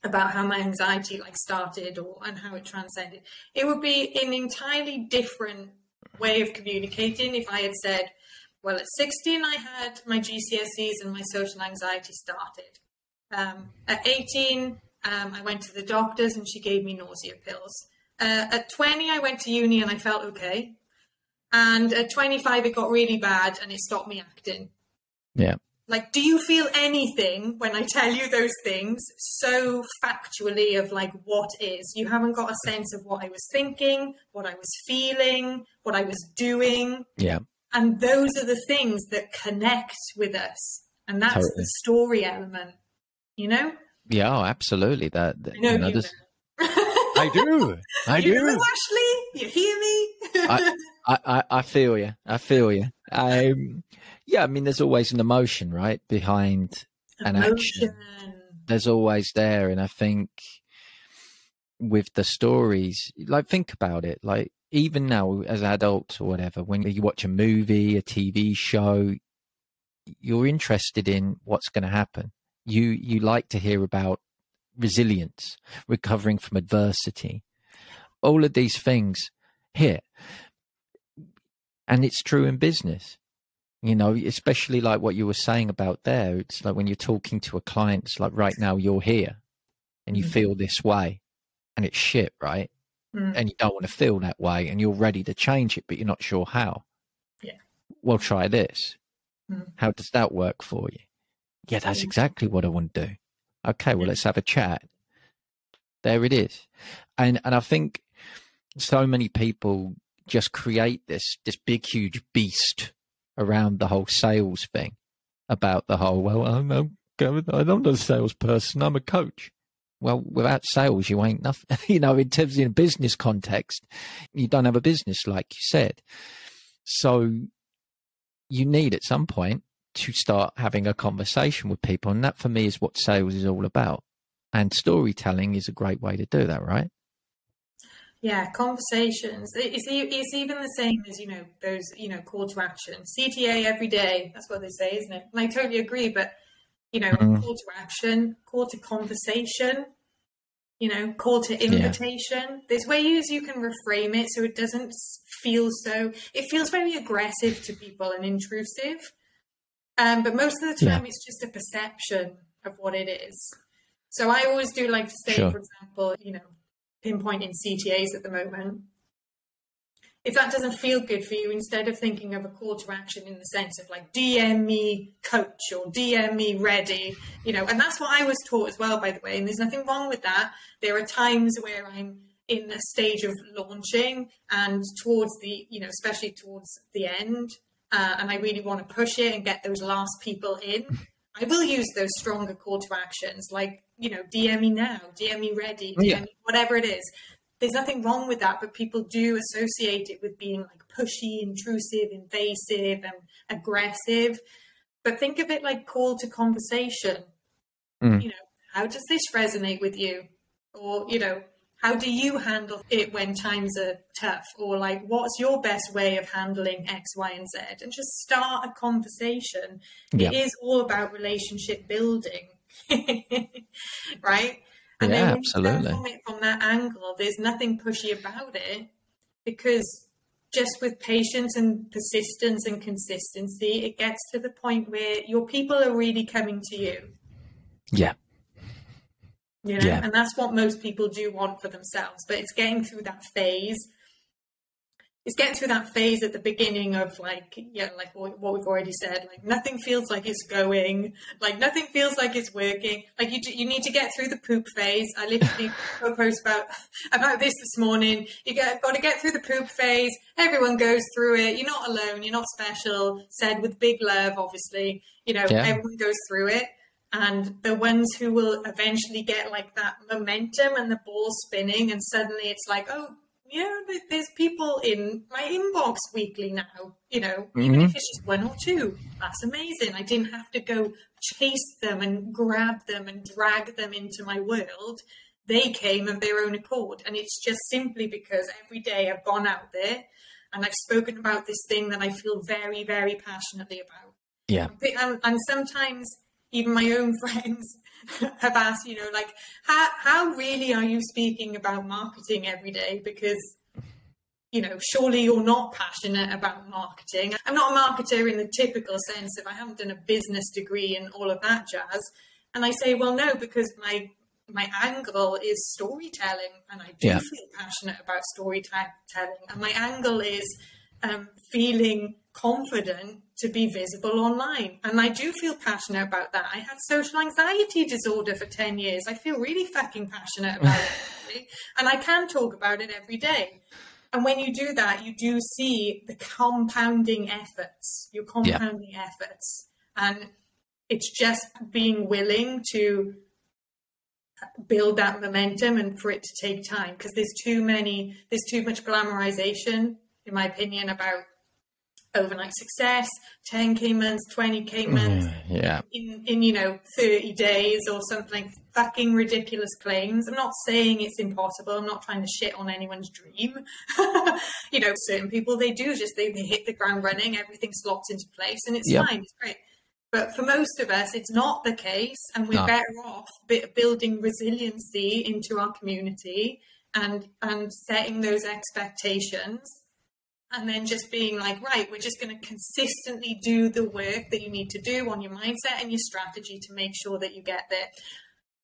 about how my anxiety like started or and how it transcended. It would be an entirely different way of communicating if I had said, well, at 16 I had my GCSEs and my social anxiety started. Um, at 18, um, I went to the doctors and she gave me nausea pills. Uh, at 20, I went to uni and I felt okay. And at 25, it got really bad and it stopped me acting. Yeah. Like, do you feel anything when I tell you those things so factually of like what is? You haven't got a sense of what I was thinking, what I was feeling, what I was doing. Yeah. And those are the things that connect with us. And that's totally. the story element, you know? Yeah, oh, absolutely. That, that I know, you know, you (laughs) I do. I you do. Know, Ashley, you hear me? I, (laughs) I, I feel you. I feel you. Um, yeah, I mean, there's always an emotion, right, behind an action. There's always there, and I think with the stories, like think about it, like even now as adults or whatever, when you watch a movie, a TV show, you're interested in what's going to happen. You you like to hear about resilience, recovering from adversity, all of these things here and it's true in business. You know especially like what you were saying about there it's like when you're talking to a client it's like right now you're here and you mm. feel this way and it's shit right? Mm. and you don't want to feel that way and you're ready to change it but you're not sure how. Yeah. Well try this. Mm. how does that work for you? Yeah that's exactly what i want to do. Okay well let's have a chat. There it is. And and i think so many people just create this this big huge beast around the whole sales thing about the whole, well, I'm, I'm, I'm not a salesperson, I'm a coach. Well, without sales, you ain't nothing. (laughs) you know, in terms of a business context, you don't have a business, like you said. So you need at some point to start having a conversation with people. And that for me is what sales is all about. And storytelling is a great way to do that, right? Yeah, conversations. It's, it's even the same as, you know, those, you know, call to action. CTA every day. That's what they say, isn't it? And I totally agree. But, you know, mm. call to action, call to conversation, you know, call to invitation. Yeah. There's ways you can reframe it so it doesn't feel so, it feels very aggressive to people and intrusive. Um, but most of the time, yeah. it's just a perception of what it is. So I always do like to say, sure. for example, you know, pinpointing CTAs at the moment. If that doesn't feel good for you, instead of thinking of a call to action in the sense of like DM me coach or DM me ready, you know, and that's what I was taught as well, by the way. And there's nothing wrong with that. There are times where I'm in the stage of launching and towards the, you know, especially towards the end, uh, and I really want to push it and get those last people in, I will use those stronger call to actions like, you know, DM me now, DM me ready, DM yeah. me, whatever it is. There's nothing wrong with that, but people do associate it with being like pushy, intrusive, invasive, and aggressive. But think of it like call to conversation. Mm. You know, how does this resonate with you? Or, you know, how do you handle it when times are tough? Or like what's your best way of handling x y and z? And just start a conversation. Yep. it is all about relationship building. (laughs) Right? And yeah, then absolutely. from, it from that angle there's nothing pushy about it. Because just with patience and persistence and consistency it gets to the point where your people are really coming to you. Yeah you know, yeah. and that's what most people do want for themselves. But it's getting through that phase. It's getting through that phase at the beginning of like, yeah, like what, we've already said. Like nothing feels like it's going. Like nothing feels like it's working. Like you, you need to get through the poop phase. I literally (laughs) post about about this this morning. You get, got to get through the poop phase. Everyone goes through it. You're not alone. You're not special. Said with big love, obviously. You know, yeah. everyone goes through it and the ones who will eventually get like that momentum and the ball spinning and suddenly it's like oh yeah there's people in my inbox weekly now you know mm-hmm. even if it's just one or two. That's amazing. I didn't have to go chase them and grab them and drag them into my world. They came of their own accord and it's just simply because every day i've gone out there and i've spoken about this thing that i feel very very passionately about. Yeah. And, and sometimes even my own (laughs) friends have asked, you know, like, how, how really are you speaking about marketing every day? Because, you know, surely you're not passionate about marketing. I'm not a marketer in the typical sense of I haven't done a business degree and all of that jazz. And I say, well, no, because my my angle is storytelling, and I do yeah. feel passionate about storytelling. And my angle is um, feeling confident to be visible online. And I do feel passionate about that. I had social anxiety disorder for 10 years. I feel really fucking passionate about it. (laughs) And I can talk about it every day. And when you do that, you do see the compounding efforts, your compounding yeah. efforts. And it's just being willing to build that momentum and for it to take time because there's too many, there's too much glamorization, in my opinion, about overnight success, 10k months, 20k months, mm, yeah, in, in you know 30 days or something. Fucking ridiculous claims. I'm not saying it's impossible. I'm not trying to shit on anyone's dream. (laughs) you know, certain people they do just they, they hit the ground running, everything slots into place, and it's yep. fine. It's great. But for most of us, it's not the case, and we're no. better off building resiliency into our community and and setting those expectations and then just being like, right, we're just going to consistently do the work that you need to do on your mindset and your strategy to make sure that you get there.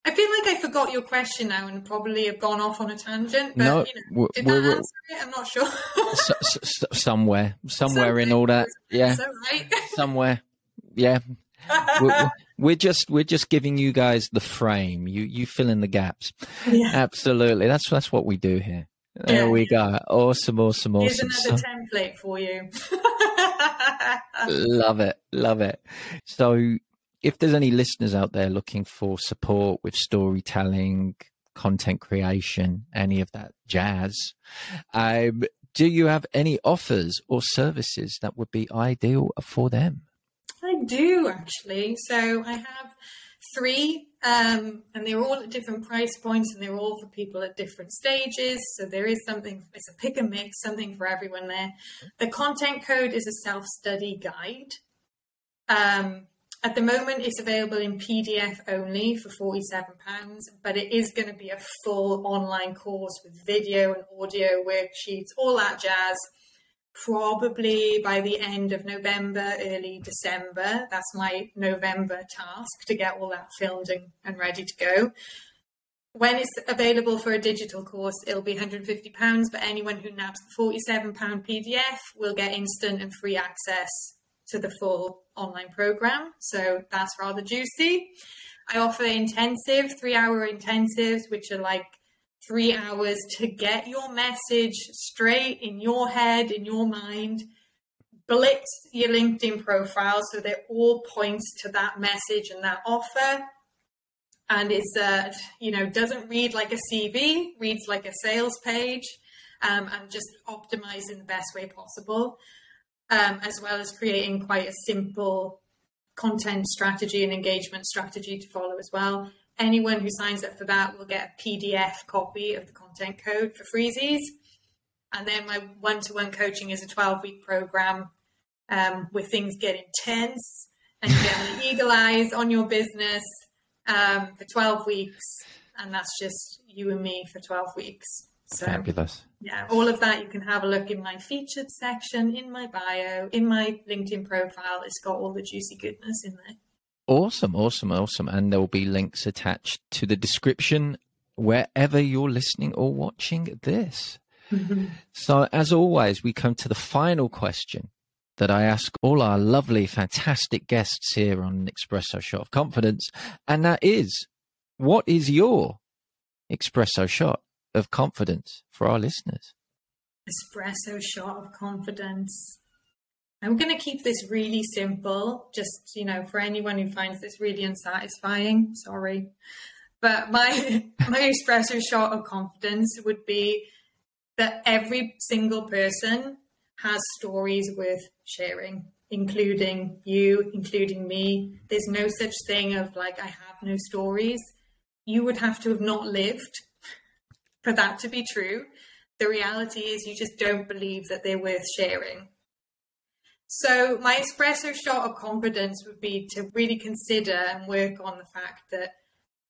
I feel like I forgot your question now and probably have gone off on a tangent. But, no, you know, did that answer it? I'm not sure. somewhere, (laughs) somewhere, somewhere in all that, yeah, right. (laughs) somewhere, yeah. we're, (laughs) we're, just we're just giving you guys the frame. You you fill in the gaps. Yeah. Absolutely, that's that's what we do here. There yeah. we go. Awesome, awesome, awesome. Here's another so, template for you. (laughs) love it. Love it. So, if there's any listeners out there looking for support with storytelling, content creation, any of that jazz, um, do you have any offers or services that would be ideal for them? I do actually. So I have three, um, and they're all at different price points, and they're all for people at different stages. So there is something, it's a pick and mix, something for everyone there. The content code is a self study guide. Um, at the moment, it's available in PDF only for £47, but it is going to be a full online course with video and audio worksheets, all that jazz probably by the end of November, early December. That's my November task to get all that filmed and, and ready to go. When it's available for a digital course, it'll be £150, but anyone who nabs the £47 PDF will get instant and free access to the full online program. So that's rather juicy. I offer intensive, three hour intensives, which are like three hours to get your message straight in your head, in your mind. Blitz your LinkedIn profile so they all points to that message and that offer. And it's, uh, you know, doesn't read like a CV, reads like a sales page, um, and just optimize in the best way possible, um, as well as creating quite a simple content strategy and engagement strategy to follow as well anyone who signs up for that will get a PDF copy of the content code for freezies. And then my one to one coaching is a 12 week program um, where things get intense and you get eagle eyes on your business um, for 12 weeks. And that's just you and me for 12 weeks. So, Fabulous. Yeah, all of that you can have a look in my featured section, in my bio, in my LinkedIn profile. It's got all the juicy goodness in there. Awesome, awesome, awesome. And there will be links attached to the description wherever you're listening or watching this. Mm-hmm. So, as always, we come to the final question that I ask all our lovely, fantastic guests here on Espresso Shot of Confidence. And that is what is your espresso shot of confidence for our listeners? Espresso shot of confidence. I'm going to keep this really simple, just, you know, for anyone who finds this really unsatisfying, sorry. But my, (laughs) my espresso shot of confidence would be that every single person has stories worth sharing, including you, including me. There's no such thing of like, I have no stories. You would have to have not lived for that to be true. The reality is, you just don't believe that they're worth sharing. So, my espresso shot of confidence would be to really consider and work on the fact that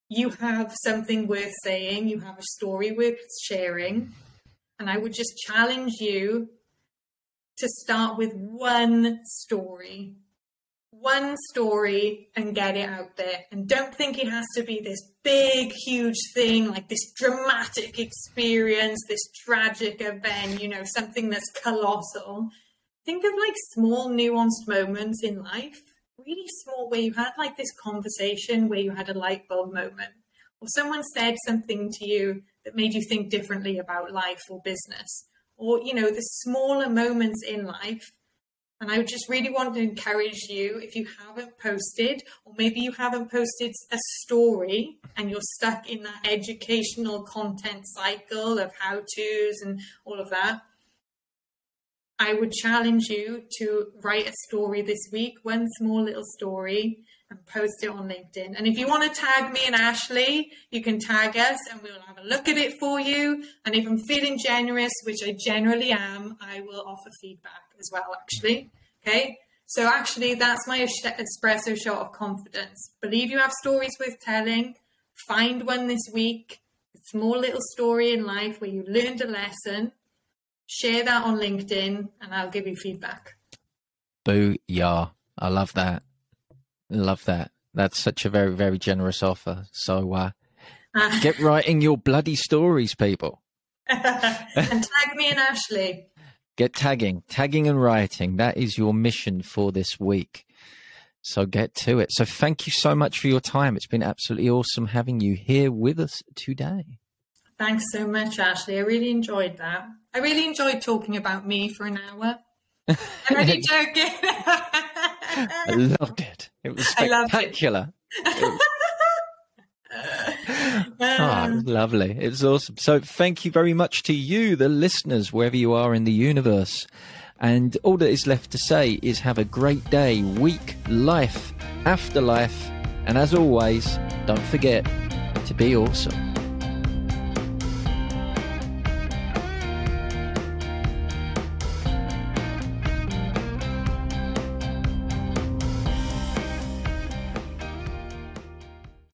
you have something worth saying, you have a story worth sharing. And I would just challenge you to start with one story, one story, and get it out there. And don't think it has to be this big, huge thing, like this dramatic experience, this tragic event, you know, something that's colossal think of like small nuanced moments in life, really small, where you had like this conversation where you had a light bulb moment, or someone said something to you that made you think differently about life or business, or you know, the smaller moments in life. And I would just really want to encourage you if you haven't posted, or maybe you haven't posted a story and you're stuck in that educational content cycle of how to's and all of that I would challenge you to write a story this week, one small little story, and post it on LinkedIn. And if you want to tag me and Ashley, you can tag us and we'll have a look at it for you. And if I'm feeling generous, which I generally am, I will offer feedback as well, actually. Okay. So actually, that's my espresso shot of confidence. Believe you have stories worth telling. Find one this week. A small little story in life where you learned a lesson share that on LinkedIn and I'll give you feedback. Boo, yeah. I love that. Love that. That's such a very, very generous offer. So uh, uh, get writing your bloody stories, people. (laughs) and tag me and Ashley. Get tagging, tagging and writing. That is your mission for this week. So get to it. So thank you so much for your time. It's been absolutely awesome having you here with us today. Thanks so much, Ashley. I really enjoyed that. I really enjoyed talking about me for an hour. I'm only (laughs) joking. I loved it. It was spectacular. oh, (laughs) lovely. It was awesome. So thank you very much to you, the listeners, wherever you are in the universe. And all that is left to say is have a great day, week, life, afterlife. And as always, don't forget to be awesome.